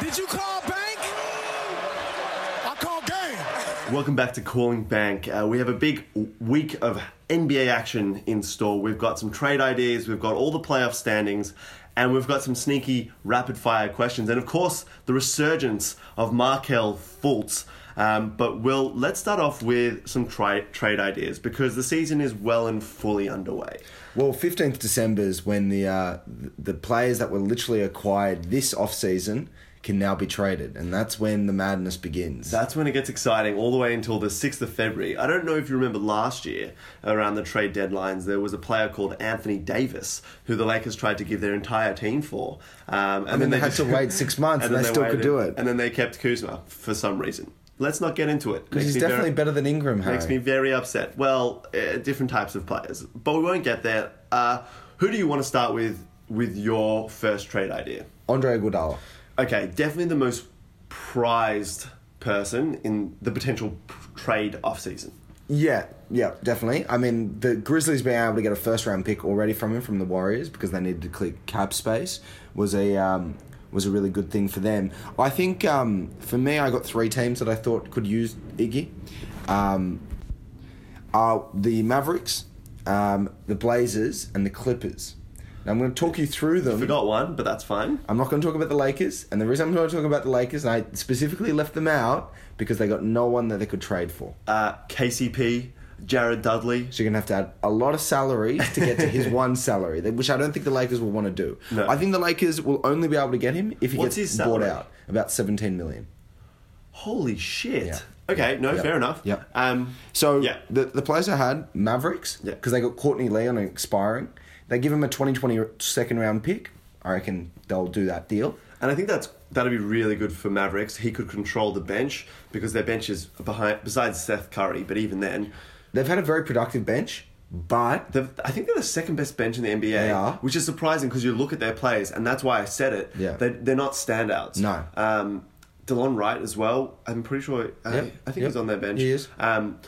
Did you call bank? I call game. Welcome back to Calling Bank. Uh, we have a big week of NBA action in store. We've got some trade ideas, we've got all the playoff standings, and we've got some sneaky rapid fire questions. And of course, the resurgence of Markelle Fultz. Um, but Will, let's start off with some tri- trade ideas because the season is well and fully underway. Well, 15th December is when the uh, the players that were literally acquired this off season can now be traded, and that's when the madness begins. That's when it gets exciting, all the way until the 6th of February. I don't know if you remember last year, around the trade deadlines, there was a player called Anthony Davis, who the Lakers tried to give their entire team for. Um, and, then they had to wait six months, and then they still could do it. And then they kept Kuzma for some reason. Let's not get into it. Because he's definitely very- better than Ingram, Harry. Makes me very upset. Well, uh, different types of players, but we won't get there. Uh, who do you want to start with with your first trade idea? Andre Iguodala. Okay, definitely the most prized person in the potential trade off season. Yeah, yeah, definitely. I mean, the Grizzlies being able to get a first round pick already from him from the Warriors because they needed to clear cap space was a um, was a really good thing for them. I think um, for me, I got three teams that I thought could use Iggy. Um, are the Mavericks, um, the Blazers, and the Clippers. Now I'm going to talk you through them. Forgot one, but that's fine. I'm not going to talk about the Lakers, and the reason I'm not going to talk about the Lakers, and I specifically left them out because they got no one that they could trade for. Uh, KCP, Jared Dudley. So you're gonna have to add a lot of salary to get to his one salary, which I don't think the Lakers will want to do. No. I think the Lakers will only be able to get him if he What's gets his bought out. About 17 million. Holy shit. Yeah. Okay, no, Yep. fair enough. Yep. Um, So Yeah. the the players I had Mavericks Yeah. because they got Courtney Lee on expiring. They give him a 2020 second round pick. I reckon they'll do that deal. and I think that's that'd be really good for Mavericks. He could control the bench because their bench is behind besides Seth Curry, but even then, They've had a very productive bench, but I think they're the second best bench in the NBA, They are. which is surprising because you look at their players, and that's why I said it. Yeah. they, they're not standouts. No. Um, Delon Wright as well. I'm pretty sure. Uh, Yep, I think yep. he's on their bench. He is. Um,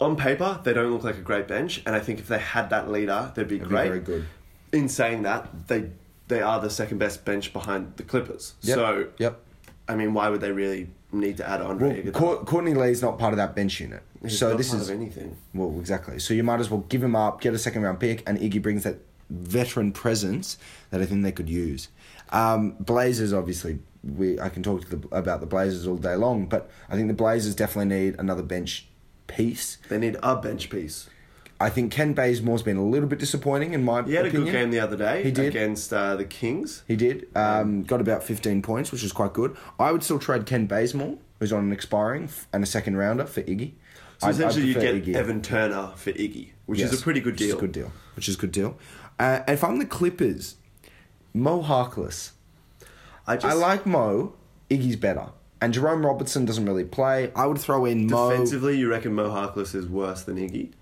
on paper, they don't look like a great bench, and I think if they had that leader, they'd be It'd be great. very good. In saying that, they they are the second best bench behind the Clippers. Yep, So, yep. I mean, why would they really need to add Andre? Well, Iguodala? Cour- Courtney Lee's not part of that bench unit. He's so not this part is of anything. Well, exactly. So you might as well give him up, get a second round pick, and Iggy brings that veteran presence that I think they could use. Um, Blazers, obviously, we I can talk to the, about the Blazers all day long, but I think the Blazers definitely need another bench piece. They need a bench piece. I think Ken Bazemore's been a little bit disappointing in my opinion. He had opinion. a good game the other day He did. against uh, the Kings. He did. Um, got about 15 points, which is quite good. I would still trade Ken Bazemore, who's on an expiring, f- and a second rounder for Iggy. So I'd- essentially, you get Iggy. Evan Turner for Iggy, which Yes, is a pretty good which is deal. a good deal. Which is a good deal. Uh, if I'm the Clippers, Mo Harkless. I just I like Mo. Iggy's better. And Jerome Robertson doesn't really play. I would throw in Mo. defensively. You reckon Mo Harkless is worse than Iggy?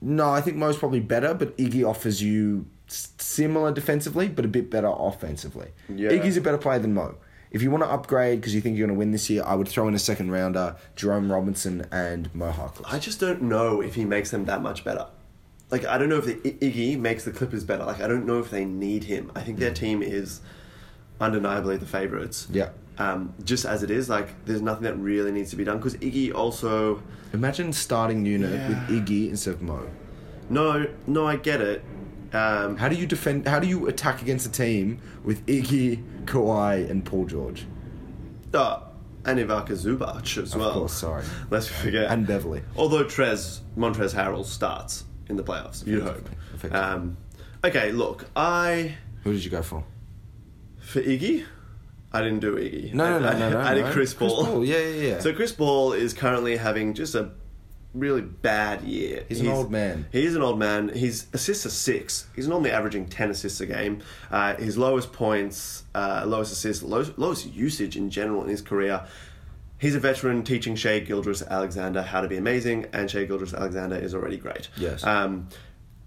No, I think Mo's probably better, but Iggy offers you similar defensively, but a bit better offensively. Yeah. Iggy's a better player than Mo. If you want to upgrade because you think you're going to win this year, I would throw in a second rounder, Jerome Robinson and Mo Harkless. I just don't know if he makes them that much better. Like I don't know if the I- Iggy makes the Clippers better. Like I don't know if they need him. I think their hmm. team is undeniably the favorites. Yeah. Um, just as it is, like there's nothing that really needs to be done because Iggy also. Imagine starting unit Yeah. with Iggy instead of Mo. No, no, I get it. Um, How do you defend? How do you attack against a team with Iggy, Kawhi, and Paul George? uh, and Ivica Zubac as Of well. Of course, sorry. Let's forget. And Beverly. Although Trez Montrezl Harrell starts in the playoffs, you'd hope. Um, okay, look, I Who did you go for? for Iggy, I didn't do Iggy. No, I, no, no, no, no. I, did no. Chris Paul. Yeah, yeah, yeah. So Chris Paul is currently having just a really bad year. He's an old man. He's an old man. His assists are six. He's normally averaging ten assists a game. Uh, his lowest points, uh, lowest assists, lowest, lowest usage in general in his career. He's a veteran teaching Shai Gilgeous-Alexander how to be amazing, and Shai Gilgeous-Alexander is already great. Yes. Um,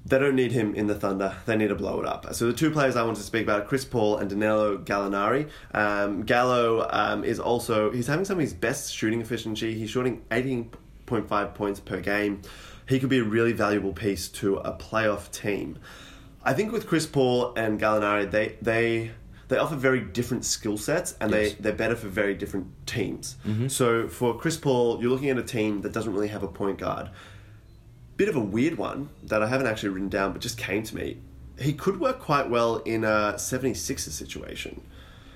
they don't need him in the Thunder. They need to blow it up. So the two players I want to speak about are Chris Paul and Danilo Gallinari. Um, Gallo um, is also he's having some of his best shooting efficiency. He's shooting eighteen point five points per game. He could be a really valuable piece to a playoff team. I think with Chris Paul and Gallinari, they they they offer very different skill sets and Yes. they, they're better for very different teams. So for Chris Paul, you're looking at a team that doesn't really have a point guard. Bit of a weird one that I haven't actually written down but just came to me. He could work quite well in a 76ers situation.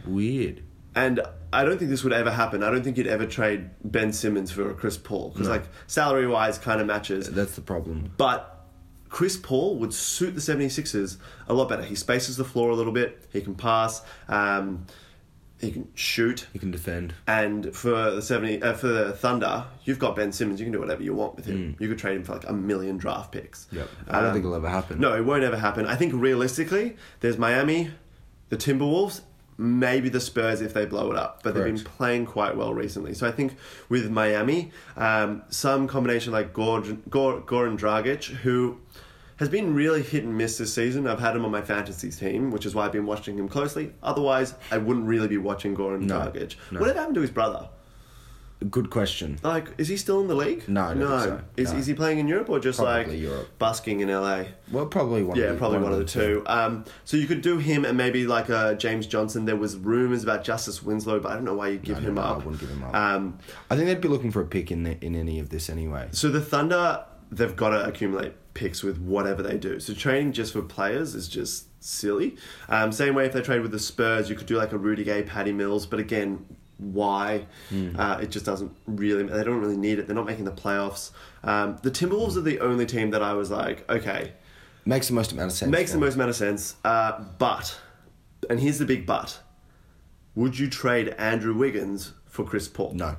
Weird. And I don't think this would ever happen. I don't think you'd ever trade Ben Simmons for a Chris Paul because, like, salary wise, kind of matches. That's the problem. But Chris Paul would suit the 76ers a lot better. He spaces the floor a little bit, he can pass, um, he can shoot. He can defend. And for the 70, uh, for the Thunder, you've got Ben Simmons. You can do whatever you want with him. You could trade him for like a million draft picks. Yep. I don't Um, think it'll ever happen. No, it won't ever happen. I think realistically, there's Miami, the Timberwolves, maybe the Spurs if they blow it up. But they've been playing quite well recently. So I think with Miami, um, some combination like Goran, Gor- Goran Dragic, who has been really hit and miss this season. I've had him on my fantasy team, which is why I've been watching him closely. Otherwise, I wouldn't really be watching Goran No, Dragic. no. Whatever happened to his brother? Good question. Like, is he still in the league? No, no. so. Is, No. is he playing in Europe or just Probably like Europe. busking in LA? Well, probably one. Yeah, of the, probably one, of the two. Um, so you could do him and maybe like uh, James Johnson. There was rumors about Justice Winslow, but I don't know why you give No, him no, up. I wouldn't give him up. Um, I think they'd be looking for a pick in the, in any of this anyway. so the Thunder, they've got to accumulate picks with whatever they do. So trading just for players is just silly. Um, same way if they trade with the Spurs, you could do like a Rudy Gay, Patty Mills, but again. Why? Hmm. Uh, it just doesn't really. They don't really need it. They're not making the playoffs. Um, the Timberwolves are the only team that I was like, okay, Makes the most amount of sense. Makes the most amount of sense. Uh, but, and here's the big but: Would you trade Andrew Wiggins for Chris Paul? No,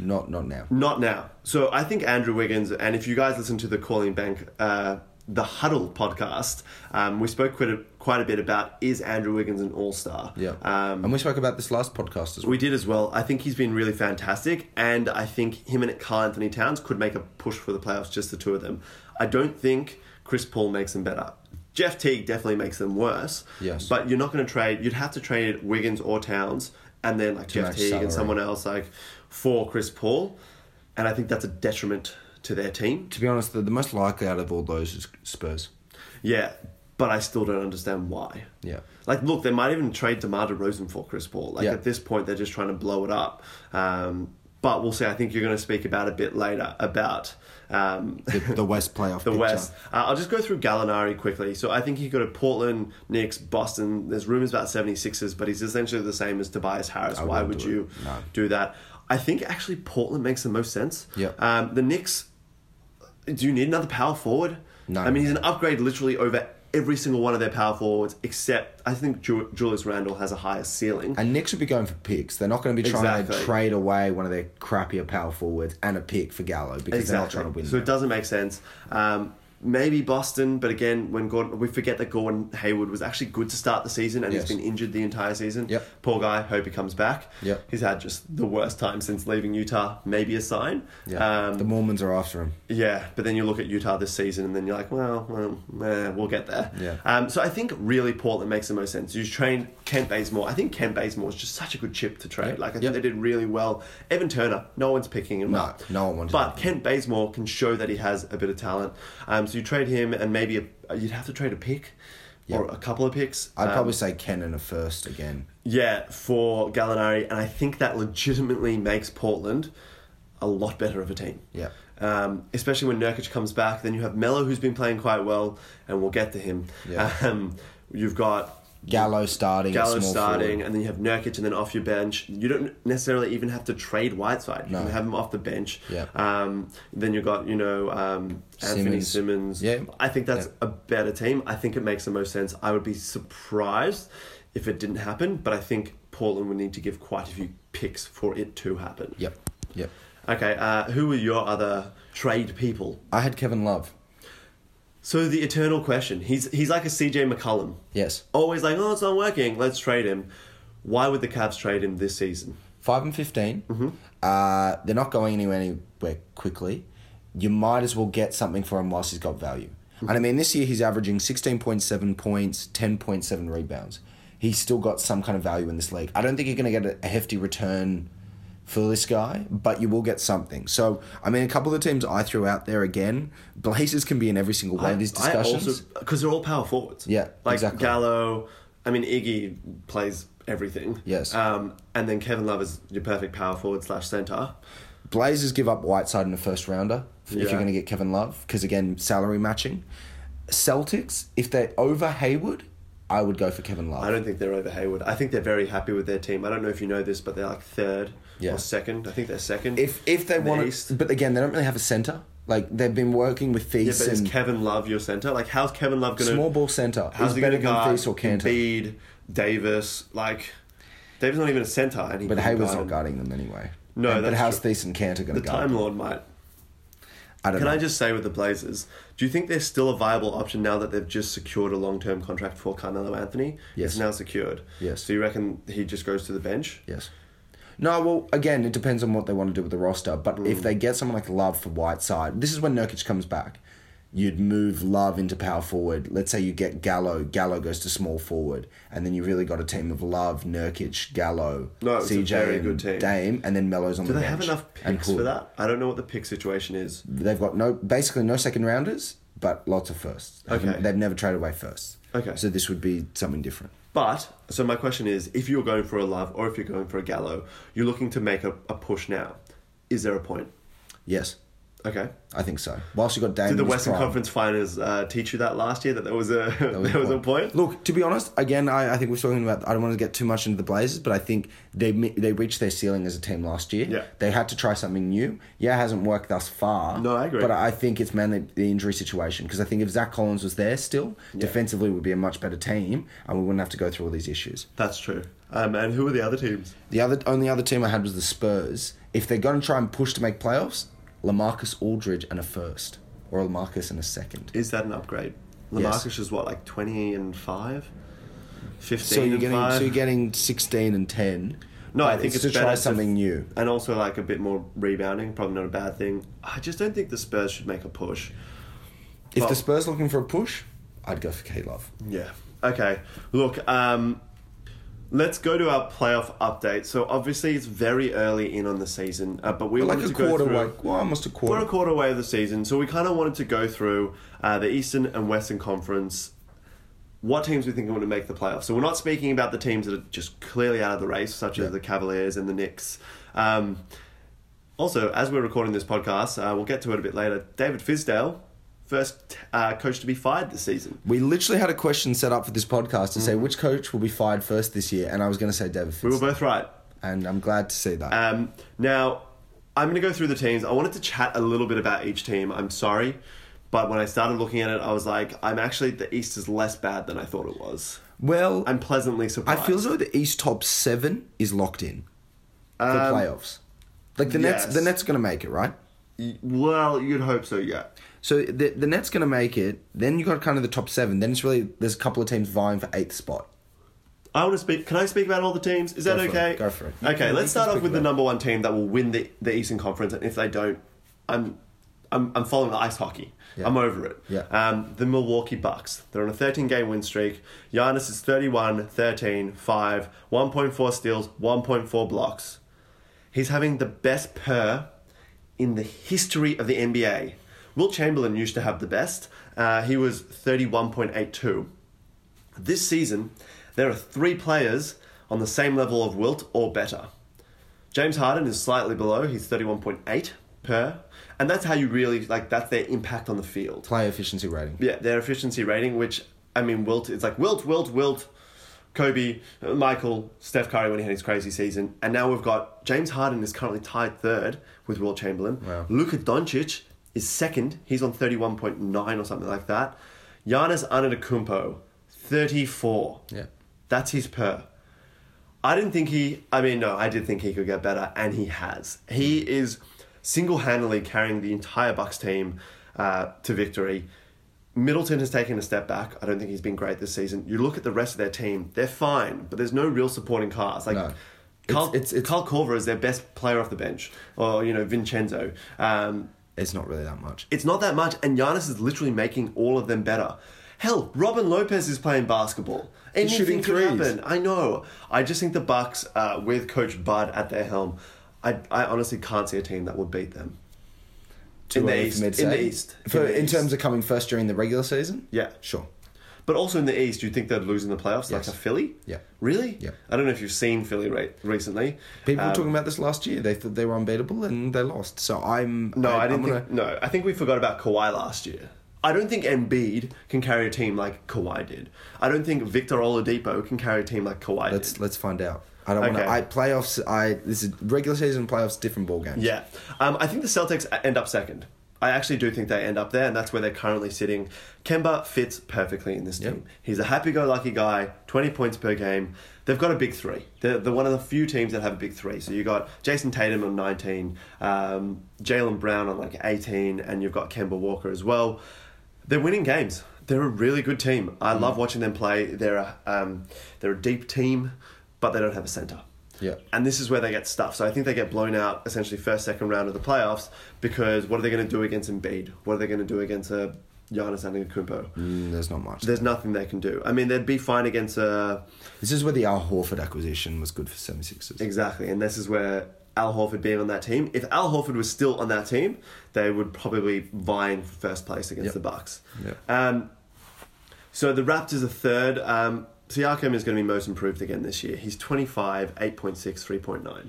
not not now. Not now. So I think Andrew Wiggins, and if you guys listen to the Calling Bank, uh, the Huddle podcast, um, we spoke quite a, quite a bit about is Andrew Wiggins an All Star? Yeah. Um, and we spoke about this last podcast as well. we did as well. I think he's been really fantastic, and I think him and Karl-Anthony Towns could make a push for the playoffs, just the two of them. I don't think Chris Paul makes them better. Jeff Teague definitely makes them worse. Yes. But you're not going to trade, you'd have to trade Wiggins or Towns, and then like Jeff Teague and someone else like for Chris Paul. And I think that's a detriment to their team. to be honest, the, the most likely out of all those is Spurs. Yeah. But I still don't understand why. Yeah. Like, look, they might even trade DeMar DeRozan for Chris Paul. Like, Yeah. at this point, they're just trying to blow it up. Um, but we'll see. I think you're going to speak about a bit later about um, The, the West playoff. the picture. West. Uh, I'll just go through Gallinari quickly. So I think he go to Portland, Knicks, Boston. There's rumors about 76ers, but he's essentially the same as Tobias Harris. I Why would you it. No. do that? I think actually Portland makes the most sense. Yeah. Um, the Knicks, do you need another power forward? No. I mean, he's an upgrade literally over every single one of their power forwards, except I think Ju- Julius Randle has a higher ceiling. And Knicks would be going for picks. They're not going to be trying Exactly. to trade away one of their crappier power forwards and a pick for Gallo because they're not trying to win. So that. it doesn't make sense. Um, maybe Boston, but again, when Gordon, we forget that Gordon Hayward was actually good to start the season, and Yes. he's been injured the entire season. Yep. Poor guy. Hope he comes back. Yep. He's had just the worst time since leaving Utah. Maybe a sign. yeah. Um, the Mormons are after him. yeah, but then you look at Utah this season, and then you're like, well, well eh, we'll get there. Yeah. Um, so I think really Portland makes the most sense. You train Kent Bazemore. I think Kent Bazemore is just such a good chip to trade. Yep. Like I think they did really well. Evan Turner, no one's picking him No, up. no one wanted But. Kent Bazemore can show that he has a bit of talent. Um, so you trade him, and maybe a, you'd have to trade a pick. Or a couple of picks. I'd Um, probably say Ken and a first again. yeah, for Gallinari, and I think that legitimately makes Portland a lot better of a team. Yeah. Um, especially when Nurkic comes back, then you have Melo, who's been playing quite well, and we'll get to him. Yeah. Um, you've got Gallo starting. Gallo starting, forward. and then you have Nurkic, and then off your bench. You don't necessarily even have to trade Whiteside. You No. can have him off the bench. Yeah. Um, then you've got, you know, um, Anthony Simons. Simons. Yeah. I think that's Yeah. a better team. I think it makes the most sense. I would be surprised if it didn't happen, but I think Portland would need to give quite a few picks for it to happen. Yep. Yep. Okay, uh, who are your other trade people? I had Kevin Love. So the eternal question. He's he's like a CJ McCollum. Yes. Always like, oh, it's not working. Let's trade him. Why would the Cavs trade him this season? Five and 15 Mm-hmm. Uh, they're not going anywhere anywhere quickly. You might as well get something for him whilst he's got value. And I mean, this year he's averaging sixteen point seven points, ten point seven rebounds. He's still got some kind of value in this league. I don't think you're going to get a hefty return for this guy, but you will get something. So, I mean, a couple of the teams I threw out there again, Blazers can be in every single one of these discussions. because they're all power forwards. Yeah, like exactly. Gallo. I mean, Iggy plays everything. Yes. Um, and then Kevin Love is your perfect power forward slash center. Blazers give up Whiteside in the first rounder if Yeah. you're going to get Kevin Love because again salary matching. Celtics if they're over Hayward, I would go for Kevin Love. I don't think they're over Hayward. I think they're very happy with their team. I don't know if you know this, but they're like third Yeah. or second. I think they're second. if if they in the want East. but again they don't really have a center. Like they've been working with Yeah, Theis but is and Kevin Love your center? Like, how's Kevin Love going to small ball center. How's is he better going to than guard Theis or Kanter. Embiid, Davis? Like, Davis not even a center, and he But can Hayward's guard not him. guarding them anyway. No, And- but that's how's true. Theis and Kanter going The to guard? The Time them? Lord might. I don't know. Can know. I just say with the Blazers, do you think they're still a viable option now that they've just secured a long term contract for Carmelo Anthony? Yes. It's now secured. Yes. So you reckon he just goes to the bench? Yes. No, well, again, it depends on what they want to do with the roster. But Mm. if they get someone like Love for Whiteside, this is when Nurkic comes back. You'd move Love into power forward. Let's say you get Gallo. Gallo goes to small forward, and then you've really got a team of Love, Nurkic, Gallo, No, CJ, and good team. Dame, and then Melo's on Do the bench. Do they have enough picks for that? I don't know what the pick situation is. They've got no, basically no second rounders, but lots of firsts. Okay. They've never traded away firsts. Okay. So this would be something different. But so my question is, if you're going for a Love or if you're going for a Gallo, you're looking to make a, a push now. Is there a point? Yes, Okay. I think so. Whilst you got Dame, Did the Western prime- Conference Finals uh, teach you that last year that there was a there was a point? Look, to be honest, again, I, I think we're talking about. I don't want to get too much into the Blazers, but I think they they reached their ceiling as a team last year. Yeah. they had to try something new. Yeah, it hasn't worked thus far. No, I agree. But I think it's mainly the injury situation because I think if Zach Collins was there still, defensively would be a much better team, and we wouldn't have to go through all these issues. That's true. Um, and who are the other teams? The other only other team I had was the Spurs. If they're going to try and push to make playoffs, Lamarcus Aldridge and a first, or Lamarcus and a second. Is that an upgrade? Yes. Lamarcus is what, like twenty and five? Fifteen So you're and getting five? so you're getting sixteen and ten. no, I think it's, to better try something new. and also like a bit more rebounding. Probably not a bad thing. I just don't think the Spurs should make a push. If the Spurs looking for a push, I'd go for K Love. Yeah. Okay. Look, um, let's go to our playoff update. So obviously it's very early in on the season, uh, but we Like wanted a to go quarter through. way, well, almost a quarter. We're a quarter way of the season, so we kind of wanted to go through uh, the Eastern and Western Conference. What teams we think are going to make the playoffs? So we're not speaking about the teams that are just clearly out of the race, such Yeah. as the Cavaliers and the Knicks. Um, also, as we're recording this podcast, uh, we'll get to it a bit later. David Fizdale, first uh, coach to be fired this season. We literally had a question set up for this podcast to say which coach will be fired first this year, and I was going to say David We were both right. and I'm glad to see that. Um, now, I'm going to go through the teams. I wanted to chat a little bit about each team. I'm sorry, but when I started looking at it, I was like, I'm actually the East is less bad than I thought it was. well, I'm pleasantly surprised. I feel as though the East top seven is locked in for Um, playoffs. Like the Nets, the Nets are going to make it, right? well, you'd hope so, yeah. So the the Nets going to make it. Then you got kind of the top seven. Then it's really there's a couple of teams vying for eighth spot. I want to speak. Can I speak about all the teams? Is that Go okay? it. Go for it. You Okay, can- let's start off with the number one team that will win the, the Eastern Conference, and if they don't, I'm I'm, I'm following the ice hockey. Yeah. I'm over it. Yeah. Um, the Milwaukee Bucks. They're on a 13 game win streak. Giannis is 31, 13, 5, 1.4 steals, 1.4 blocks. He's having the best per in the history of the NBA. Wilt Chamberlain used to have the best. Uh, he was 31.82. This season, there are three players on the same level of Wilt or better. James Harden is slightly below. He's 31.8 per. And that's how you really, like, that's their impact on the field. Player efficiency rating. Yeah, their efficiency rating, which, I mean, Wilt, it's like Wilt, Wilt, Wilt, Kobe, Michael, Steph Curry when he had his crazy season. And now we've got James Harden is currently tied third with Wilt Chamberlain. Wow. Luka Doncic is second. He's on 31.9 or something like that. Giannis Antetokounmpo, 34. Yeah. That's his per. I didn't think he. I mean, no, I did think he could get better, and he has. He is single-handedly carrying the entire Bucks team uh, to victory. Middleton has taken a step back. I don't think he's been great this season. You look at the rest of their team; they're fine, but there's no real supporting cast. Like No. Carl, It's- it's- it's- Carl Korver is their best player off the bench, or you know Vincenzo. Um, It's not really that much. it's not that much, and Giannis is literally making all of them better. Hell, Robin Lopez is playing basketball. He's shooting Anything could threes. happen. I know. I just think the Bucks, uh, with Coach Bud at their helm, I, I honestly can't see a team that would beat them. Too in the East. for me to In the. East. For, In the in East. terms of coming first during the regular season? Yeah. Sure. But also in the East, do you think they'd lose in the playoffs, Yes. like a Philly? Yeah. Really? Yeah. I don't know if you've seen Philly re- recently. People were Um, talking about this last year. They thought they were unbeatable and they lost. So I'm No, I, I'm didn't gonna- think. No, I think we forgot about Kawhi last year. I don't think Embiid can carry a team like Kawhi did. I don't think Victor Oladipo can carry a team like Kawhi Let's did. let's find out. I don't want to. I playoffs. I this is regular season playoffs. Different ball games. Yeah, um, I think the Celtics end up second. I actually do think they end up there, and that's where they're currently sitting. Kemba fits perfectly in this Yep. team. He's a happy-go-lucky guy, twenty points per game. They've got a big three. They're, they're one of the few teams that have a big three. So you've got Jayson Tatum on nineteen, um, Jaylen Brown on like eighteen, and you've got Kemba Walker as well. They're winning games. They're a really good team. I Mm. love watching them play. They're a um, they're a deep team, but they don't have a center. Yeah. And this is where they get stuffed. So I think they get blown out essentially first, second round of the playoffs because what are they going to do against Embiid? What are they going to do against a Giannis Antetokounmpo? Mm, there's not much. There's nothing they can do. I mean, they'd be fine against a This is where the Al Horford acquisition was good for 76ers. exactly, and this is where Al Horford being on that team. If Al Horford was still on that team, they would probably vying for first place against Yep. the Bucks. Yep. Um, so the Raptors are third. Um, Siakam is going to be most improved again this year. He's 25, 8.6, 3.9.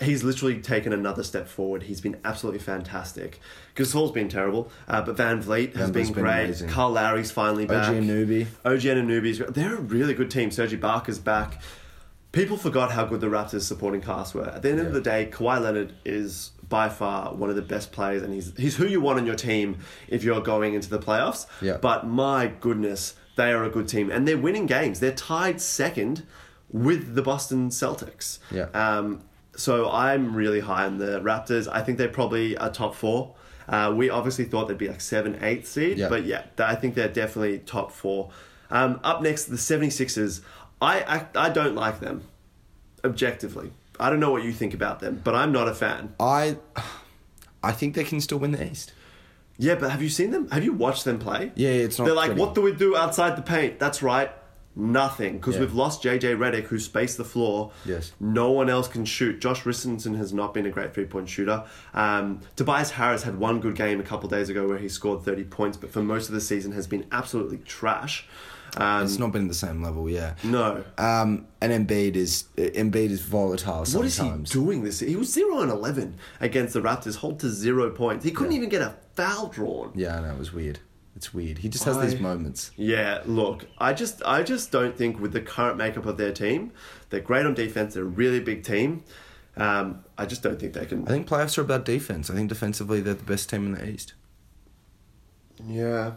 He's literally taken another step forward. He's been absolutely fantastic. Gasol's been terrible, uh, but VanVleet has been been great. amazing. Carl Lowry's finally back. OG Anunoby. OG They're a really good team. Serge Ibaka's back. People forgot how good the Raptors supporting cast were. At the end of the day, Kawhi Leonard is by far one of the best players, and he's he's who you want on your team if you're going into the playoffs. Yeah. But my goodness, they are a good team, and they're winning games. They're tied second with the Boston Celtics. Yeah. Um, so I'm really high on the Raptors. I think they're probably a top four. Uh, we obviously thought they'd be like seven, eight seed, Yeah. but yeah, I think they're definitely top four. Um, up next, the 76ers. I, I I don't like them, objectively. I don't know what you think about them, but I'm not a fan. I, I think they can still win the East. Yeah, but have you seen them? Have you watched them play? Yeah, it's not They're like, pretty. what do we do outside the paint? That's right, nothing. Because Yeah. we've lost JJ Redick, who spaced the floor. Yes. No one else can shoot. Josh Richardson has not been a great three point shooter. Um, Tobias Harris had one good game a couple days ago where he scored 30 points, but for most of the season has been absolutely trash. Um, It's not been the same level, yeah. no. Um, and Embiid is Embiid is volatile What is he doing this? He was 0 and 11 against the Raptors, hold to zero points. He couldn't Yeah. even get a foul drawn. Yeah, I know it was weird. It's weird. He just has I- these moments. Yeah, look, I just I just don't think with the current makeup of their team, they're great on defense. They're a really big team. Um, I just don't think they can. I think playoffs are about defense. I think defensively they're the best team in the East. yeah.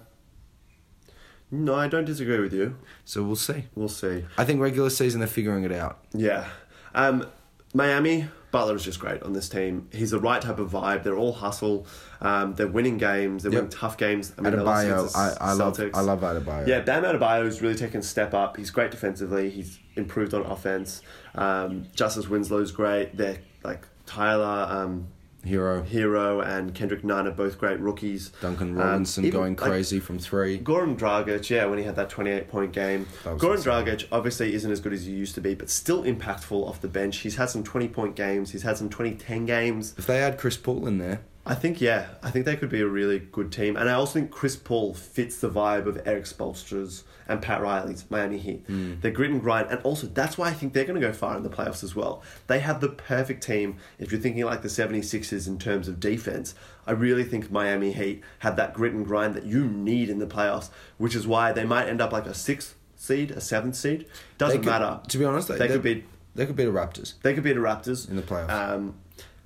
No, I don't disagree with you. So we'll see. We'll see. I think regular season they're figuring it out. Yeah. Um, Miami, Butler is just great on this team. He's the right type of vibe. They're all hustle. Um, they're winning games. They're Yep. winning tough games. I mean, Adebayo, I, I love Celtics. I love Adebayo. Yeah, Bam Adebayo has really taken a step up. He's great defensively. He's improved on offense. Um, Justice Winslow's great. They're like Tyler um, Herro. Herro and Kendrick Nunn are both great rookies. Duncan Um, Robinson even, going like, crazy from three. Goran Dragic, yeah, when he had that 28 point game. Goran insane. Dragic obviously isn't as good as he used to be, but still impactful off the bench. He's had some 20 point games, he's had some 2010 games. If they add Chris Paul in there, I think, yeah, I think they could be a really good team. And I also think Chris Paul fits the vibe of Erik Spoelstra's and Pat Riley's Miami Heat. They're grit and grind. And also, that's why I think they're going to go far in the playoffs as well. They have the perfect team. If you're thinking like the 76ers in terms of defense, I really think Miami Heat have that grit and grind that you need in the playoffs, which is why they might end up like a sixth seed, a seventh seed. Doesn't could, matter. To be honest, they, they they could be. they could beat the Raptors. They could beat the Raptors In the playoffs. Um,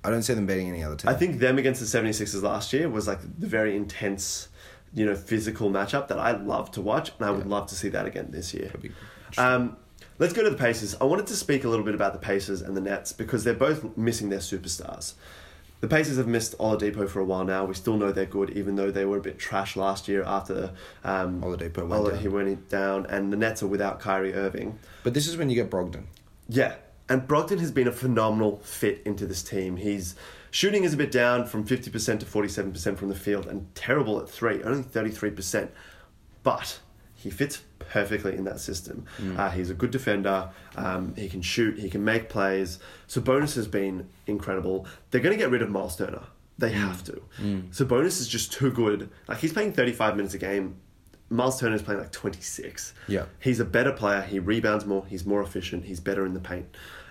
I don't see them beating any other team. I think them against the 76ers last year was like the very intense, you know, physical matchup that I love to watch, and I would love to see that again this year. That'd be Um, let's go to the Pacers. I wanted to speak a little bit about the Pacers and the Nets because they're both missing their superstars. The Pacers have missed Oladipo for a while now. We still know they're good, even though they were a bit trash last year after um, Oladipo went Ola- down. He went down, and the Nets are without Kyrie Irving. But this is when you get Brogdon. Yeah, and Brogdon has been a phenomenal fit into this team. He's shooting is a bit down from fifty percent to forty seven percent from the field, and terrible at three, only thirty three percent. But he fits perfectly in that system. Uh, he's a good defender. Um, he can shoot. He can make plays. Sabonis has been incredible. They're going to get rid of Miles Turner. They have to. Sabonis is just too good. Like he's playing thirty five minutes a game Miles Turner is playing like 26. Yeah. He's a better player. He rebounds more. He's more efficient. He's better in the paint.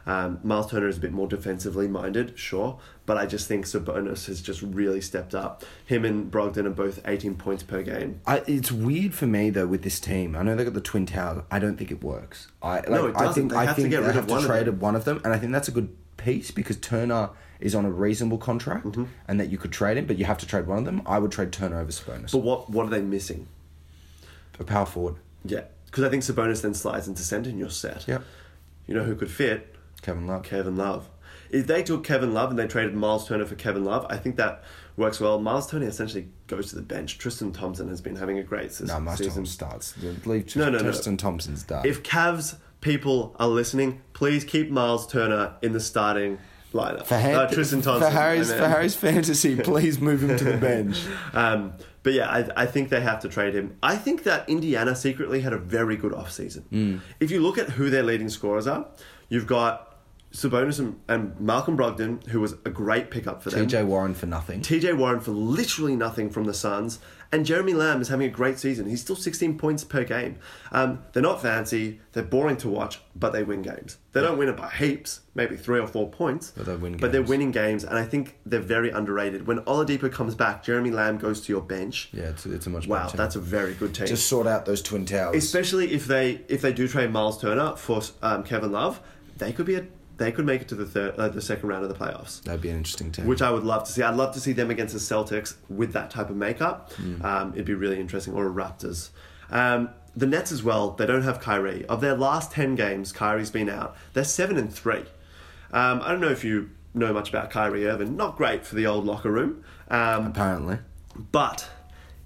Um, Miles Turner is a bit more defensively minded, sure, but I just think Sabonis has just really stepped up. Him and Brogdon are both 18 points per game. I, it's weird for me though with this team. I know they got the twin towers. I don't think it works. I like, No, it doesn't. think They I have to think get they rid of to one of trade them. one of them, and I think that's a good piece because Turner is on a reasonable contract, Mm-hmm. and that you could trade him, but you have to trade one of them. I would trade Turner over Sabonis, But what what are they missing? A power forward. Yeah, because I think Sabonis then slides into center and you're set. Yep. You know who could fit? Kevin Love. Kevin Love. If they took Kevin Love and they traded Miles Turner for Kevin Love, I think that works well. Miles Turner essentially goes to the bench. Tristan Thompson has been having a great season. No, Miles. Thompson starts. Leave No, no, no. Tristan Thompson's done. If Cavs people are listening, please keep Miles Turner in the starting lineup. for, Uh, Tristan Thompson. for Harry's for. Harry's fantasy, please move him to the bench. Um, but yeah, I, I think they have to trade him. I think that Indiana secretly had a very good offseason. Mm. If you look at who their leading scorers are, you've got Sabonis and, and Malcolm Brogdon, who was a great pickup for them. TJ Warren for nothing. TJ Warren for literally nothing from the Suns, and Jeremy Lamb is having a great season. He's still 16 points per game. Um, they're not fancy, they're boring to watch, but they win games. They don't win it by heaps, maybe three or four points, But they win games. But they're winning games, and I think they're very underrated. When Oladipo comes back, Jeremy Lamb goes to your bench. yeah, it's, it's a much Wow, that's a very good team. just sort out those twin towers. Especially if they if they do trade Miles Turner for um, Kevin Love, they could be a, they could make it to the third uh, the second round of the playoffs That'd be an interesting team. which I would love to see. I'd love to see them against the Celtics with that type of makeup. Hmm. Um, it'd be really interesting, or Raptors. Um, the Nets as well. They don't have Kyrie. Of their last ten games, Kyrie's been out. They're seven and three. Um, I don't know if you know much about Kyrie Irving. Not great for the old locker room. Um, apparently. but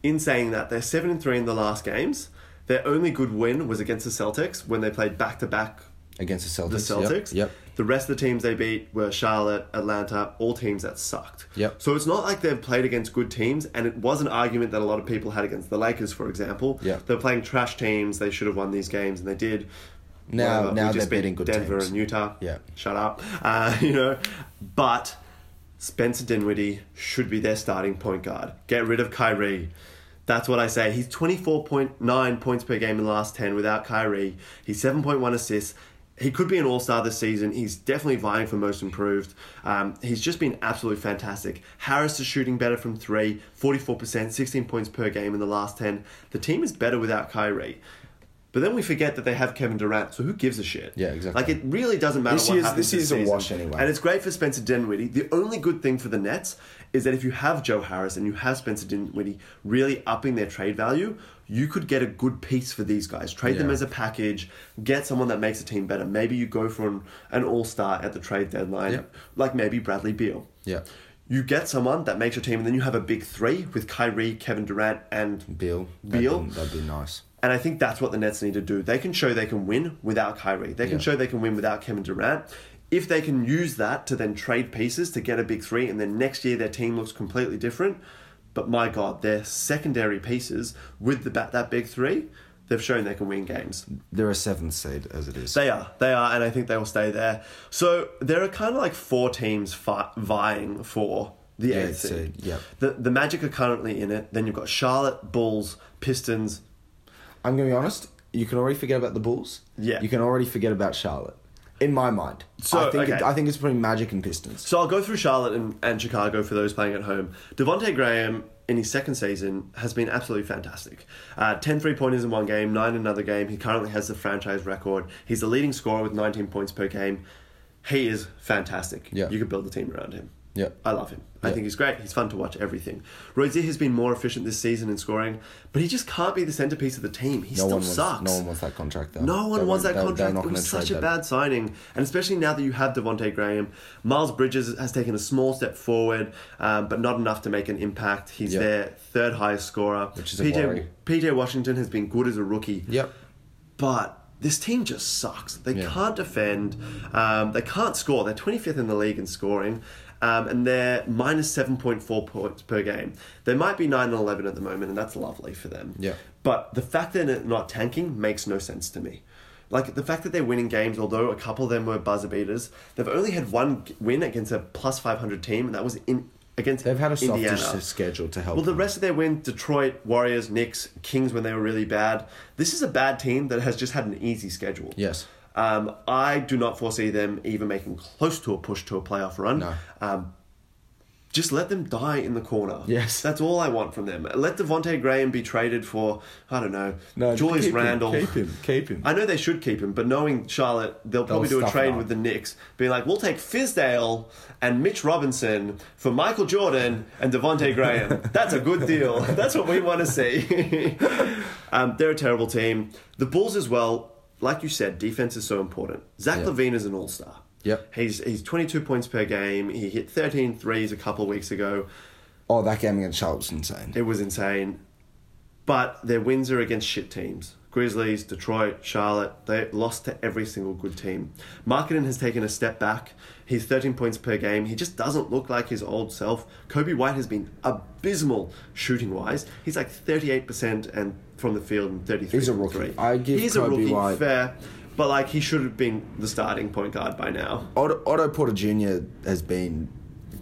in saying that, they're seven and three in the last games. Their only good win was against the Celtics when they played back to back Against the Celtics. the Celtics. Yep. yep. The rest of the teams they beat were Charlotte, Atlanta, all teams that sucked. Yep. So it's not like they've played against good teams, and it was an argument that a lot of people had against the Lakers, for example. Yep. They're playing trash teams. They should have won these games, and they did. Now- Whatever. now We just they're beating good teams. Denver teams. and Utah. Yeah. Shut up. Uh, you know, but Spencer Dinwiddie should be their starting point guard. Get rid of Kyrie. That's what I say. He's 24.9 points per game in the last 10 without Kyrie. He's 7.1 assists. He could be an all star this season. He's definitely vying for most improved. Um, he's just been absolutely fantastic. Harris is shooting better from three, 44%, 16 points per game in the last 10. The team is better without Kyrie. But then we forget that they have Kevin Durant, so who gives a shit? Yeah, exactly. Like, it really doesn't matter This what year's- happens this year's a wash anyway. And it's great for Spencer Dinwiddie. The only good thing for the Nets is that if you have Joe Harris and you have Spencer Dinwiddie really upping their trade value, you could get a good piece for these guys. Trade them as a package, get someone that makes a team better. Maybe you go for an, an all star at the trade deadline, Yep. like maybe Bradley Beal. Yeah. You get someone that makes your team, and then you have a big three with Kyrie, Kevin Durant, and Beal. That'd Beal. be- That'd be nice. and I think that's what the Nets need to do. They can show they can win without Kyrie. They can Yeah. show they can win without Kevin Durant. If they can use that to then trade pieces to get a big three, and then next year their team looks completely different. But my God, their secondary pieces with the bat that big three, they've shown they can win games. They're a seventh seed as it is. They are, they are, and I think they will stay there. So there are kind of like four teams fi- vying for the The eighth seed. yep. The the Magic are currently in it. Then you've got Charlotte, Bulls, Pistons, I'm going to be honest. You can already forget about the Bulls. Yeah. You can already forget about Charlotte. In my mind. So, I think it. I think it's between Magic and Pistons. So I'll go through Charlotte and, and Chicago for those playing at home. Devonte Graham in his second season has been absolutely fantastic. Uh, 10 three pointers in one game, 9 in another game. He currently has the franchise record. He's the leading scorer with 19 points per game. He is fantastic. Yeah. You could build a team around him. Yeah. I love him. I Yeah. think he's great. He's fun to watch everything. Rozier has been more efficient this season in scoring, but he just can't be the centerpiece of the team. He No still wants. sucks. No one wants that contract though. No one They wants that won't- they're- they're contract. It was such a that. bad signing, and especially now that you have Devonte Graham, Miles Bridges has taken a small step forward, um, but not enough to make an impact. He's their third highest scorer. Which is a PJ worry. PJ Washington has been good as a rookie. Yep. But this team just sucks. They Yeah. can't defend. Um, they can't score. They're 25th in the league in scoring. Um, and they're minus 7.4 points per game. They might be 9 and 11 at the moment, and that's lovely for them. Yeah. But the fact that they're not tanking makes no sense to me. Like the fact that they're winning games, although a couple of them were buzzer beaters, they've only had one win against a plus 500 team, and that was in against They've had a Indiana. softer schedule to help. Well, the them. rest of their win Detroit, Warriors, Knicks, Kings when they were really bad. This is a bad team that has just had an easy schedule. Yes. Um, I do not foresee them even making close to a push to a playoff run. No. Um, just let them die in the corner. Yes. That's all I want from them. Let Devonte Graham be traded for, I don't know, No, Julius keep him, keep him, keep him. I know they should keep him, but knowing Charlotte, they'll probably do a trade with the Knicks, being like, we'll take Fizdale and Mitch Robinson for Michael Jordan and Devonte Graham. That's a good deal. That's what we want to see. um, they're a terrible team. The Bulls as well, like you said, defense is so important. Zach Yeah. LaVine is an all-star. Yep. He's he's 22 points per game. He hit 13 threes a couple of weeks ago. oh, that game against Charlotte was insane. It was insane. But their wins are against shit teams. Grizzlies, Detroit, Charlotte, they lost to every single good team. Markkanen has taken a step back. He's 13 points per game. He just doesn't look like his old self. Coby White has been abysmal shooting wise. He's like 38% and from the field and 33 He's a rookie. I give He's a Coby rookie, White- fair. But like he should have been the starting point guard by now. Otto, Otto Porter Jr. has been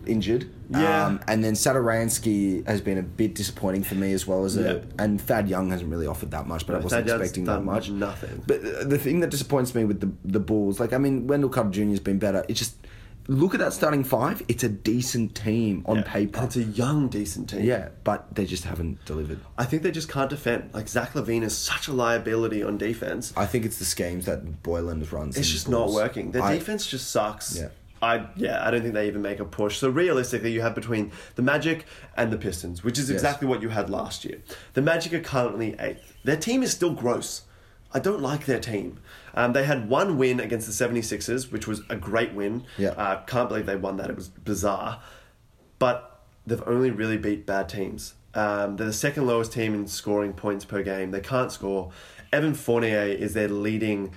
injured. Yeah. Um, and then Satoransky has been a bit disappointing for me as well as Yeah. a. And Thad Young hasn't really offered that much, but I wasn't Thad expecting that much. nothing. But the thing that disappoints me with the the Bulls, like I mean, Wendell Carter Jr. has been better. It's just look at that starting five. It's a decent team on Yeah. paper. It's a young, decent team. yeah, but they just haven't delivered. I think they just can't defend. Like Zach LaVine is such a liability on defense. I think it's the schemes that Boylen runs. It's just not working. Their I- defense just sucks. Yeah. I yeah, I don't think they even make a push. So realistically, you have between the Magic and the Pistons, which is Yes. exactly what you had last year. The Magic are currently eighth. Their team is still gross. I don't like their team. Um, they had one win against the 76ers, which was a great win. Yeah. Uh, can't believe they won that. It was bizarre. But they've only really beat bad teams. Um, they're the second lowest team in scoring points per game. They can't score. Evan Fournier is their leading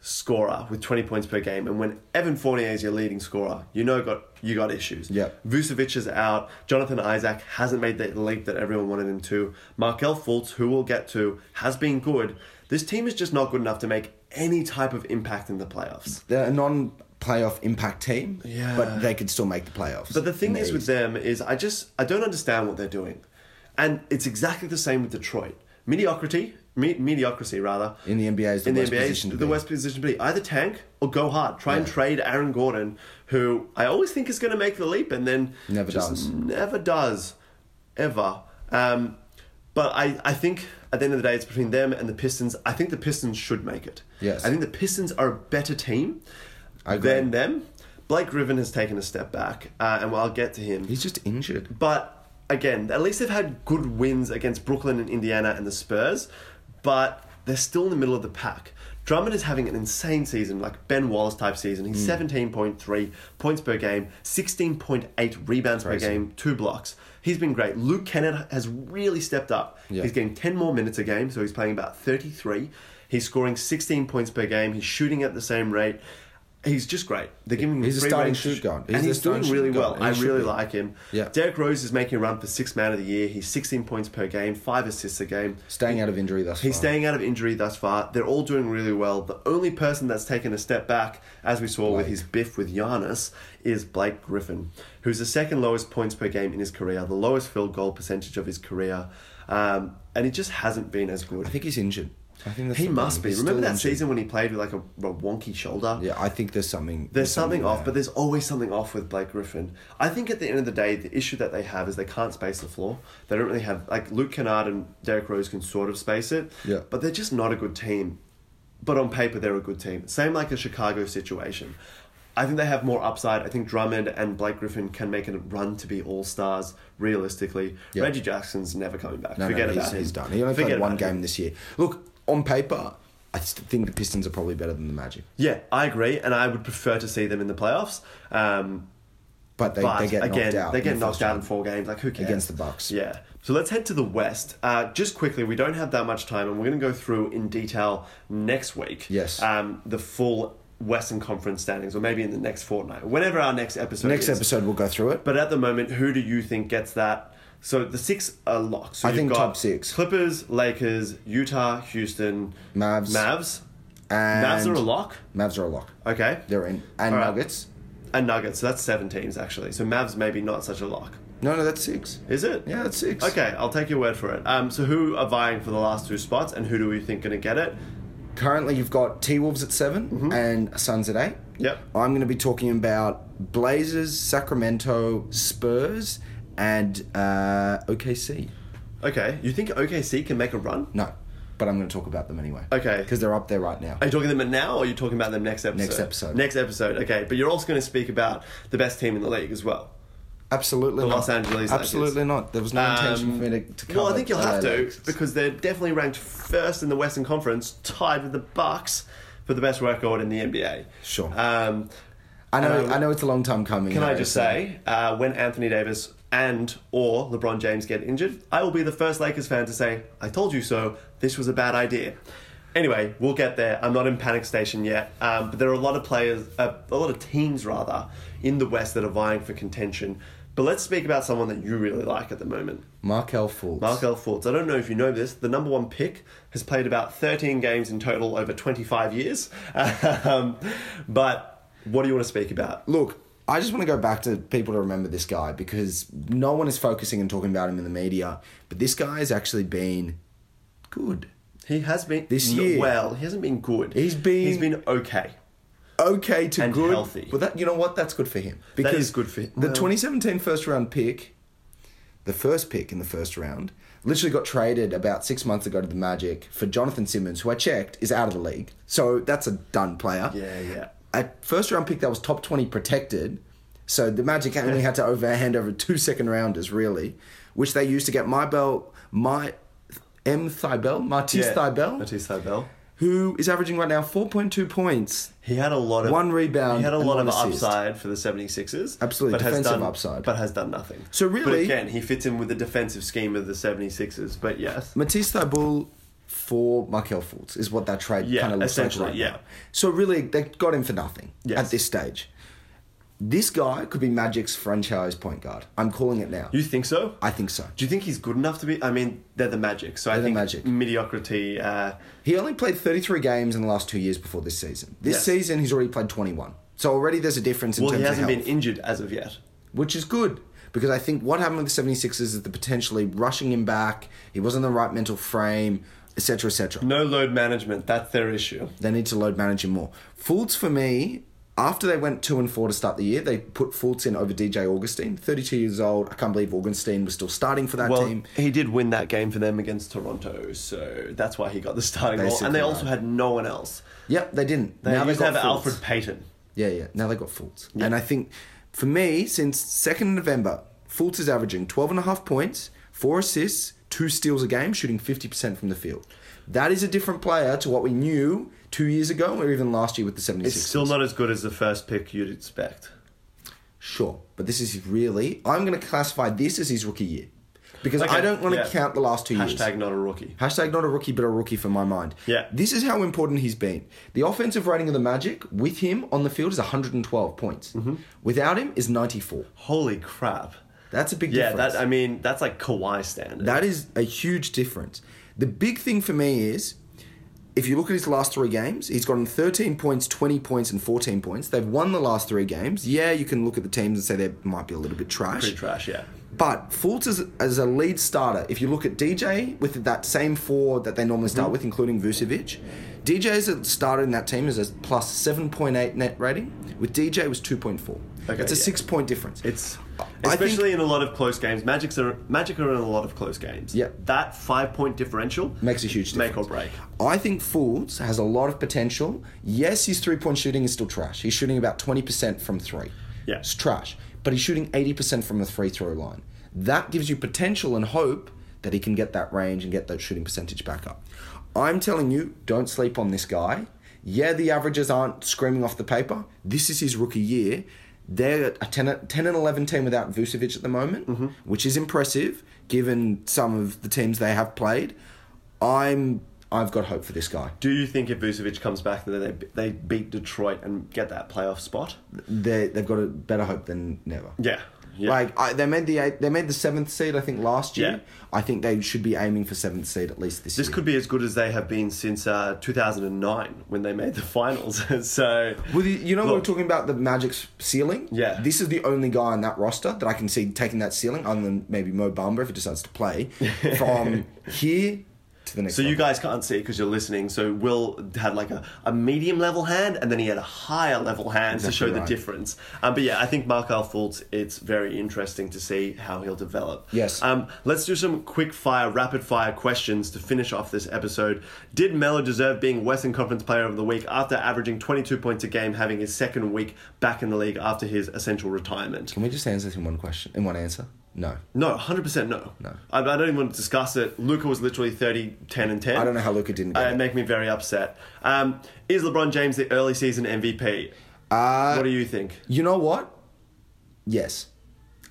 scorer with 20 points per game. And when Evan Fournier is your leading scorer, you know got you got issues. Yeah. Vucevic is out. Jonathan Isaac hasn't made that leap that everyone wanted him to. Markelle Fultz, who we'll get to, has been good. This team is just not good enough to make any type of impact in the playoffs. They're a non-playoff impact team, Yeah. but they could still make the playoffs. But the thing in the is with them is I just I don't understand what they're doing, and it's exactly the same with Detroit. Mediocrity, me, mediocrity rather. In the NBA is the in the worst NBA position to the be. worst position to be. Either tank or go hard. Try and trade Aaron Gordon, who I always think is going to make the leap, and then Never does. Never does, ever. Um, but I, I think at the end of the day, it's between them and the Pistons. I think the Pistons should make it. Yes. I think the Pistons are a better team than them. Blake Griffin has taken a step back, uh, and I'll get to him. He's just injured. But again, at least they've had good wins against Brooklyn and Indiana and the Spurs, but they're still in the middle of the pack. Drummond is having an insane season, like Ben Wallace type season. He's Hmm. 17.3 points per game, 16.8 rebounds Crazy. per game, two blocks. He's been great. Luke Kennard has really stepped up. Yeah. He's getting 10 more minutes a game, so he's playing about 33. He's scoring 16 points per game. He's shooting at the same rate. He's just great. They're giving him He's a starting shoot guard. He's and he's doing really well. I really be. like him. Yeah. Derrick Rose is making a run for six man of the year. He's 16 points per game, five assists a game. Staying out of injury thus far. He's far. staying out of injury thus far. They're all doing really well. The only person that's taken a step back, as we saw with his biff with Giannis, is Blake Griffin, who's the second lowest points per game in his career, the lowest field goal percentage of his career, um, and he just hasn't been as good. I think he's injured. I think he must be. Remember that injured. season when he played with like a, a wonky shoulder? Yeah, I think there's something. There's something off, but there's always something off with Blake Griffin. I think at the end of the day, the issue that they have is they can't space the floor. They don't really have like Luke Kennard and Derrick Rose can sort of space it, Yeah. but they're just not a good team. But on paper, they're a good team. Same like the Chicago situation. I think they have more upside. I think Drummond and Blake Griffin can make a run to be all stars. Realistically, Yeah. Reggie Jackson's never coming back. No, Forget no, about he's, him. he's done. He only Forget played one about him. game this year. Look, on paper, I think the Pistons are probably better than the Magic, Yeah, I agree, and I would prefer to see them in the playoffs. Um, but they, but they get again, knocked out. they get knocked out in four games. Like who cares? Against the Bucks. Yeah. So let's head to the West. Uh, just quickly, we don't have that much time, and we're going to go through in detail next week. Yes. Um, the full Western Conference standings, or maybe in the next fortnight, whenever our next episode. Next is. episode, we'll go through it. But at the moment, who do you think gets that? So the six are locked. So I you've think got top six. Clippers, Lakers, Utah, Houston, Mavs. Mavs. and Mavs are a lock. Mavs are a lock. Okay. They're in. And All right. Nuggets. And Nuggets. So that's seven teams actually. So Mavs maybe not such a lock. No, no, that's six. Is it? Yeah, that's six. Okay, I'll take your word for it. Um, so who are vying for the last two spots, and who do we think going to get it? Currently, you've got T Wolves at 7 and Suns at eight. Yep. I'm going to be talking about Blazers, Sacramento, Spurs, and uh, OKC. Okay, you think OKC can make a run? No, but I'm going to talk about them anyway. Okay. Because they're up there right now. Are you talking them now, or are you talking about them next episode? Next episode. Next episode. Okay, but you're also going to speak about the best team in the league as well. Absolutely The not. Los Angeles. Absolutely not. There was no intention Um, for me to, to cover well, I think you'll have to because they're definitely ranked first in the Western Conference, tied with the Bucks for the best record in the NBA. Sure. Um, I know. um, I know it's a long time coming. Can I just so- say, uh, when Anthony Davis and or LeBron James get injured, I will be the first Lakers fan to say, "I told you so. This was a bad idea." Anyway, we'll get there. I'm not in panic station yet, um, but there are a lot of players, uh, a lot of teams rather, in the West that are vying for contention. But let's speak about someone that you really like at the moment. Markelle Fultz. Markelle Fultz. I don't know if you know this. The number one pick has played about 13 games in total over 25 years. um, but what do you want to speak about? Look, I just want to go back to people to remember this guy because no one is focusing and talking about him in the media. But this guy has actually been good. He has been This year. Well, he hasn't been good. He's been- he's been okay. Okay to And good. healthy. But that you know what? That's good for him. Because That is good for him. The Well- 2017 first round pick, the first pick in the first round, literally got traded about six months ago to the Magic for Jonathon Simmons, who I checked is out of the league. So that's a done player. Yeah, yeah. A first round pick that was top 20 protected. So the Magic only had to over hand over two second rounders, really, which they used to get my bell, my M. Thybulle, Martise Yeah, Thybulle, Matisse Thybulle. who is averaging right now 4.2 points. He had a lot of One rebound He had a lot of assist. upside for the 76ers. Absolutely, but has defensive done, upside. But has done nothing. So really, But again, he fits in with the defensive scheme of the 76ers. But yes. Matisse Thybulle for Markelle Fultz is what that trade Yeah, kind of looks like essentially, right yeah. now. So really, they got him for nothing Yes. at this stage. This guy could be Magic's franchise point guard. I'm calling it now. You think so? I think so. Do you think he's good enough to be? I mean, they're the Magic, so I They're the think Magic. mediocrity. Uh, He only played 33 games in the last two years before this season. This Yes. season, he's already played 21. So already there's a difference in well, terms of Well, he hasn't been injured as of yet. which is good because I think what happened with the 76ers is the potentially rushing him back. He wasn't in the right mental frame, etc., etc. No load management. That's their issue. They need to load manage him more. Fultz for me. After they went two and four to start the year, they put Fultz in over DJ Augustin, 32 years old. I can't believe Augustin was still starting for that Well, team. he did win that game for them against Toronto, so that's why he got the starting role. And they also had no one else. Yep, they didn't. They now they used to have Fultz. Elfrid Payton. Yeah, yeah. Now they got Fultz. And I think for me, since 2nd November, Fultz is averaging 12 and a half points, four assists, two steals a game, shooting 50% from the field. That is a different player to what we knew two years ago or even last year with the 76ers. It's still not as good as the first pick you'd expect. Sure. But this is really, I'm going to classify this as his rookie year. Because Okay, I don't want to yeah. count the last two years. Hashtag not a rookie. Hashtag not a rookie, but a rookie for my mind. Yeah. This is how important he's been. The offensive rating of the Magic with him on the field is 112 points. Mm-hmm. Without him is 94. Holy crap. That's a big Yeah, difference. that I mean, that's like Kawhi standard. That is a huge difference. The big thing for me is if you look at his last three games, he's gotten 13 points, 20 points, and 14 points. They've won the last three games. Yeah, you can look at the teams and say they might be a little bit trash. Pretty trash, yeah. But Fultz as, as a lead starter, if you look at DJ with that same four that they normally Mm-hmm. start with, including Vucevic, DJ as a starter in that team is a plus 7.8 net rating. With DJ was 2.4. Okay, it's a yeah. six point difference. It's I think- especially in a lot of close games. Magic's are Magic are in a lot of close games. Yeah. That five point differential Makes a huge difference. Make or break. I think Fultz has a lot of potential. Yes, his three point shooting is still trash. He's shooting about 20% from three. Yeah. It's trash. But he's shooting 80% from the free throw line. That gives you potential and hope that he can get that range and get that shooting percentage back up. I'm telling you, don't sleep on this guy. Yeah, the averages aren't screaming off the paper. This is his rookie year. They're a 10, 10 and 11 team without Vucevic at the moment, Mm-hmm. which is impressive given some of the teams they have played. I'm I've got hope for this guy. Do you think if Vucevic comes back, that they they beat Detroit and get that playoff spot? They they've got a better hope than never. Yeah, Yeah. Like I, they made the eight, they made the seventh seed, I think, last year. Yeah. I think they should be aiming for seventh seed at least this, This year. This could be as good as they have been since uh, 2009 when they made the finals. so, Well, you- know, we were Look. talking about the Magic's ceiling. Yeah. This is the only guy on that roster that I can see taking that ceiling, other than maybe Mo Bamba if he decides to play, from here to the next. so you guys can't see because you're listening. So Will had like a, a medium level hand, and then he had a higher level hand to Exactly show the difference. Um, but yeah, I think Markelle Fultz. It's very interesting to see how he'll develop. Yes. Um, let's do some quick fire, rapid fire questions to finish off this episode. Did Melo deserve being Western Conference Player of the Week after averaging 22 points a game, having his second week back in the league after his essential retirement? Can we just answer this in one question, in one answer? No. No, 100% no. No. I, I don't even want to discuss it. Luka was literally 30, 10, and 10. I don't know how Luka didn't get Uh, it. make me very upset. Um, is LeBron James the early season MVP? Uh, what do you think? You know what? Yes.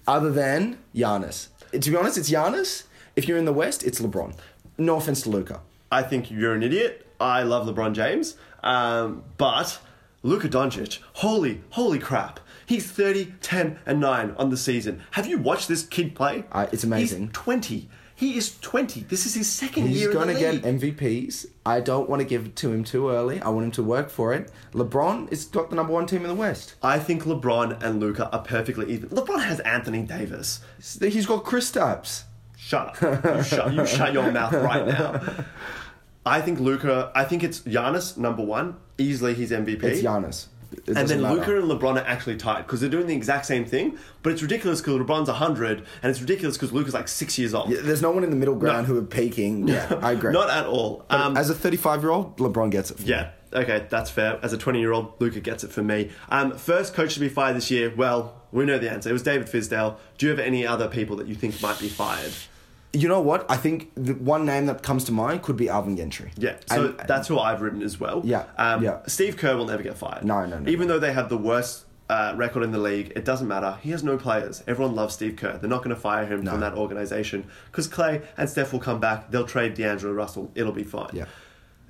Other than Giannis. To be honest, it's Giannis. If you're in the West, it's LeBron. No offense to Luka. I think you're an idiot. I love LeBron James. Um, but Luka Doncic, holy, holy crap. He's 30, 10, and 9 on the season. Have you watched this kid play? Uh, it's amazing. He's 20. He is 20. This is his second He's year He's going to get. MVPs. I don't want to give it to him too early. I want him to work for it. LeBron is got the number one team in the West. I think LeBron and Luka are perfectly even. LeBron has Anthony Davis. He's got Kristaps. Shut up. You shut, you shut your mouth right now. I think Luka. I think it's Giannis number one, easily his MVP. It's Giannis. And then matter. Luka and LeBron are actually tied because they're doing the exact same thing. But it's ridiculous because LeBron's hundred, and it's ridiculous because Luka's like six years old. Yeah, There's no one in the middle ground who are peaking. Yeah, I agree. Not at all. Um, As a 35 year old, LeBron gets it. For me. yeah. Okay, that's fair. As a 20 year old, Luka gets it for me. Um, first coach to be fired this year. Well, we know the answer. It was David Fizdale. Do you have any other people that you think might be fired? You know what? I think the one name that comes to mind could be Alvin Gentry. Yeah, so And- that's who I've written as well. Yeah, um, yeah. Steve Kerr will never get fired. No, no, no, Even though they have the worst uh, record in the league, it doesn't matter. He has no players. Everyone loves Steve Kerr. They're not going to fire him No. from that organization because Clay and Steph will come back. They'll trade D'Angelo Russell. It'll be fine. Yeah.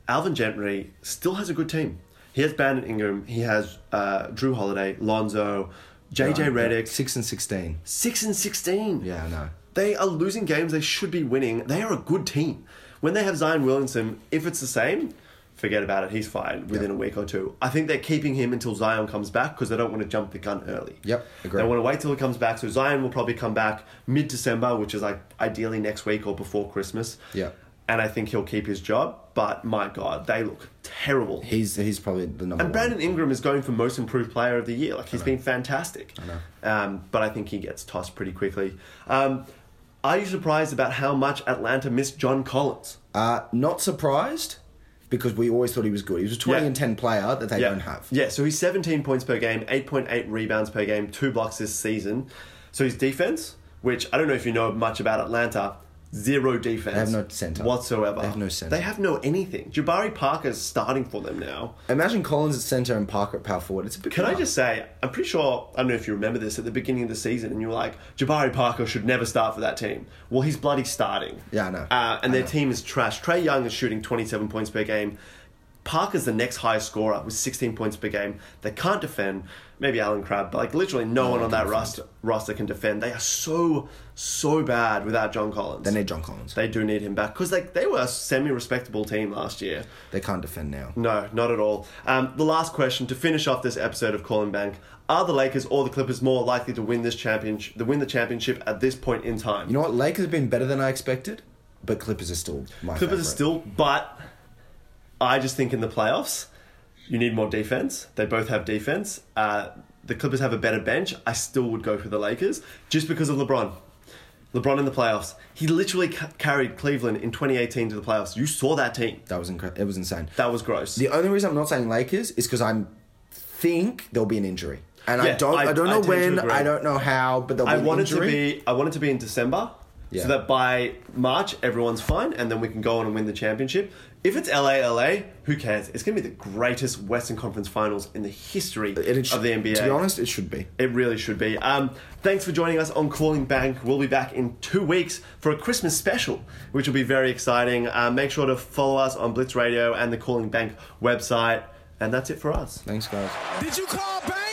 Alvin Gentry still has a good team. He has Brandon Ingram. He has uh, Jrue Holiday, Lonzo, JJ Yeah, Redick. Six and 16. Six and sixteen. Yeah, I know. They are losing games they should be winning. They are a good team. When they have Zion Williamson, if it's the same, forget about it. He's fired within Yeah. a week or two. I think they're keeping him until Zion comes back because they don't want to jump the gun early. Yep, agree. They want to wait till he comes back. So Zion will probably come back mid December, which is like ideally next week or before Christmas. Yeah. And I think he'll keep his job. But my God, they look terrible. He's he's probably the number And one. Brandon Ingram is going for most improved player of the year. Like he's been fantastic. I know. Um, but I think he gets tossed pretty quickly. Um, are you surprised about how much Atlanta missed John Collins? Uh, not surprised because we always thought he was good. He was a 20 Yeah. and 10 player that they yeah. don't have. Yeah, so he's 17 points per game, 8.8 rebounds per game, two blocks this season. So his defense, which I don't know if you know much about Atlanta, zero defense. They have no center. whatsoever. They have no center. They have no anything. Jabari Parker's starting for them now. Imagine Collins at center and Parker at power forward. It's a bit Can I just say, I'm pretty sure, I don't know if you remember this at the beginning of the season, and you were like, Jabari Parker should never start for that team. Well, he's bloody starting. Yeah, I know. Uh, and I their know. team is trash. Trae Young is shooting 27 points per game. Parker's the next highest scorer with 16 points per game. They can't defend. Maybe Allen Crabbe, but like literally no, one on that roster, roster can defend. They are so, so bad without John Collins. They need John Collins. They do need him back because like, they were a semi respectable team last year. They can't defend now. No, not at all. Um, the last question to finish off this episode of Calling Bank: Are the Lakers or the Clippers more likely to win this championship? To win the championship at this point in time? You know what? Lakers have been better than I expected, but Clippers are still my Clippers are still, but I just think in the playoffs, you need more defense. They both have defense. Uh, the Clippers have a better bench. I still would go for the Lakers just because of LeBron. LeBron in the playoffs. He literally ca- carried Cleveland in 2018 to the playoffs. You saw that team. That was incredible. It was insane. That was gross. The only reason I'm not saying Lakers is because I think there'll be an injury, and I don't. I, I- don't know to when. I don't know how, but there'll be I an want it to injury. be. I want it to be in December, Yeah. so that by March everyone's fine, and then we can go on and win the championship. If it's LA, LA, who cares? It's going to be the greatest Western Conference Finals in the history It- it of the NBA. To be honest, it should be. It really should be. Um, thanks for joining us on Calling Bank. We'll be back in two weeks for a Christmas special, which will be very exciting. Uh, make sure to follow us on Blitz Radio and the Calling Bank website. And that's it for us. Thanks, guys. Did you call back?